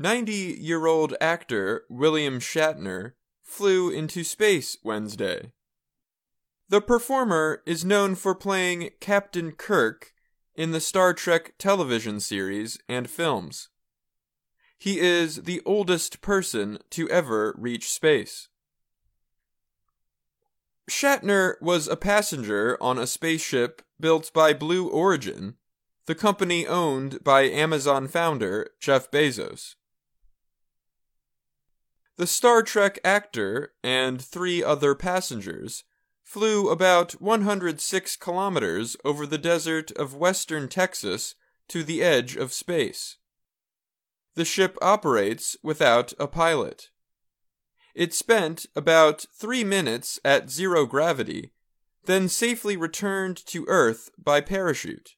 90 year old actor William Shatner flew into space Wednesday. The performer is known for playing Captain Kirk in the Star Trek television series and films. He is the oldest person to ever reach space. Shatner was a passenger on a spaceship built by Blue Origin, the company owned by Amazon founder Jeff Bezos. The Star Trek actor and three other passengers flew about 106 kilometers over the desert of western Texas to the edge of space. The ship operates without a pilot. It spent about three minutes at zero gravity, then safely returned to Earth by parachute.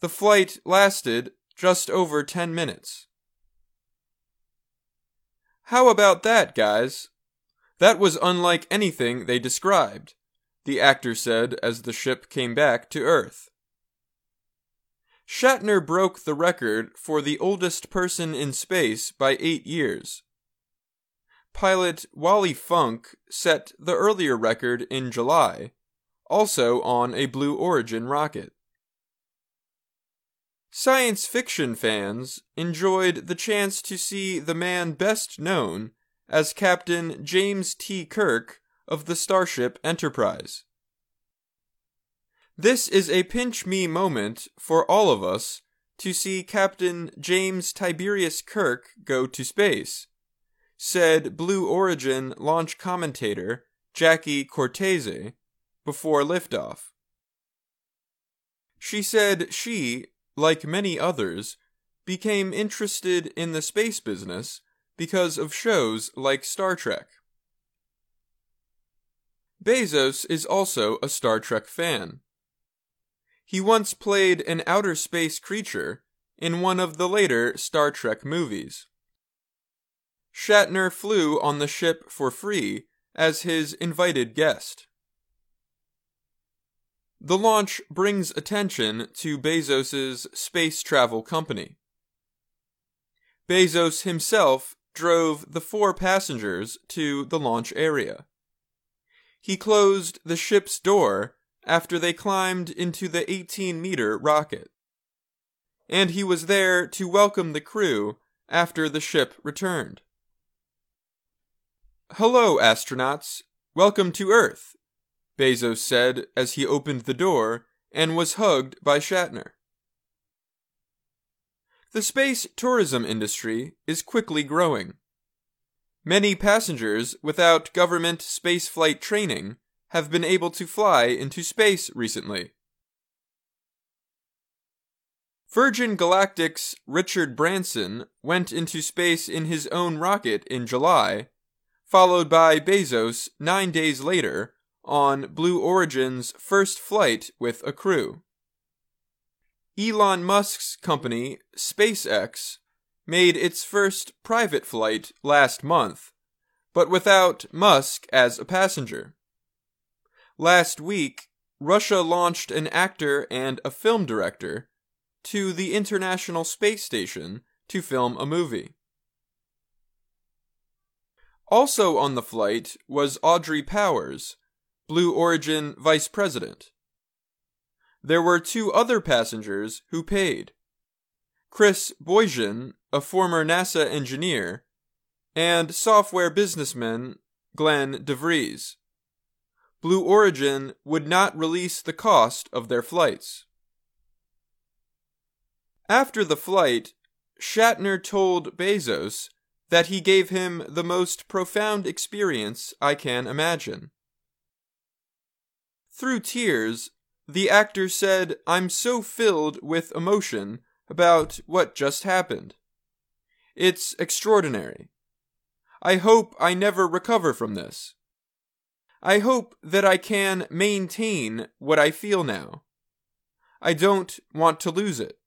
The flight lasted just over 10 minutes. How about that, guys? That was unlike anything they described, the actor said as the ship came back to Earth. Shatner broke the record for the oldest person in space by eight years. Pilot Wally Funk set the earlier record in July, also on a Blue Origin rocket. Science fiction fans enjoyed the chance to see the man best known as Captain James T. Kirk of the Starship Enterprise. This is a pinch me moment for all of us to see Captain James Tiberius Kirk go to space, said Blue Origin launch commentator Jackie Cortese before liftoff. She said she like many others, became interested in the space business because of shows like Star Trek. Bezos is also a Star Trek fan. He once played an outer space creature in one of the later Star Trek movies. Shatner flew on the ship for free as his invited guest. The launch brings attention to Bezos' space travel company. Bezos himself drove the four passengers to the launch area. He closed the ship's door after they climbed into the 18 meter rocket. And he was there to welcome the crew after the ship returned. Hello, astronauts. Welcome to Earth, Bezos said as he opened the door and was hugged by Shatner. The space tourism industry is quickly growing. Many passengers without government spaceflight training have been able to fly into space recently. Virgin Galactic's Richard Branson went into space in his own rocket in July, followed by Bezos nine days later on Blue Origin's first flight with a crew. Elon Musk's company, SpaceX, made its first private flight last month, but without Musk as a passenger. Last week, Russia launched an actor and a film director to the International Space Station to film a movie. Also on the flight was Audrey Powers, Blue Origin vice president. There were two other passengers who paid Chris Boshuizen, a former NASA engineer, and software businessman Glen de Vries. Blue Origin would not release the cost of their flights. After the flight, Shatner told Bezos that he gave him the most profound experience I can imagine. Through tears, the actor said, I'm so filled with emotion about what just happened. It's extraordinary. I hope I never recover from this. I hope that I can maintain what I feel now. I don't want to lose it.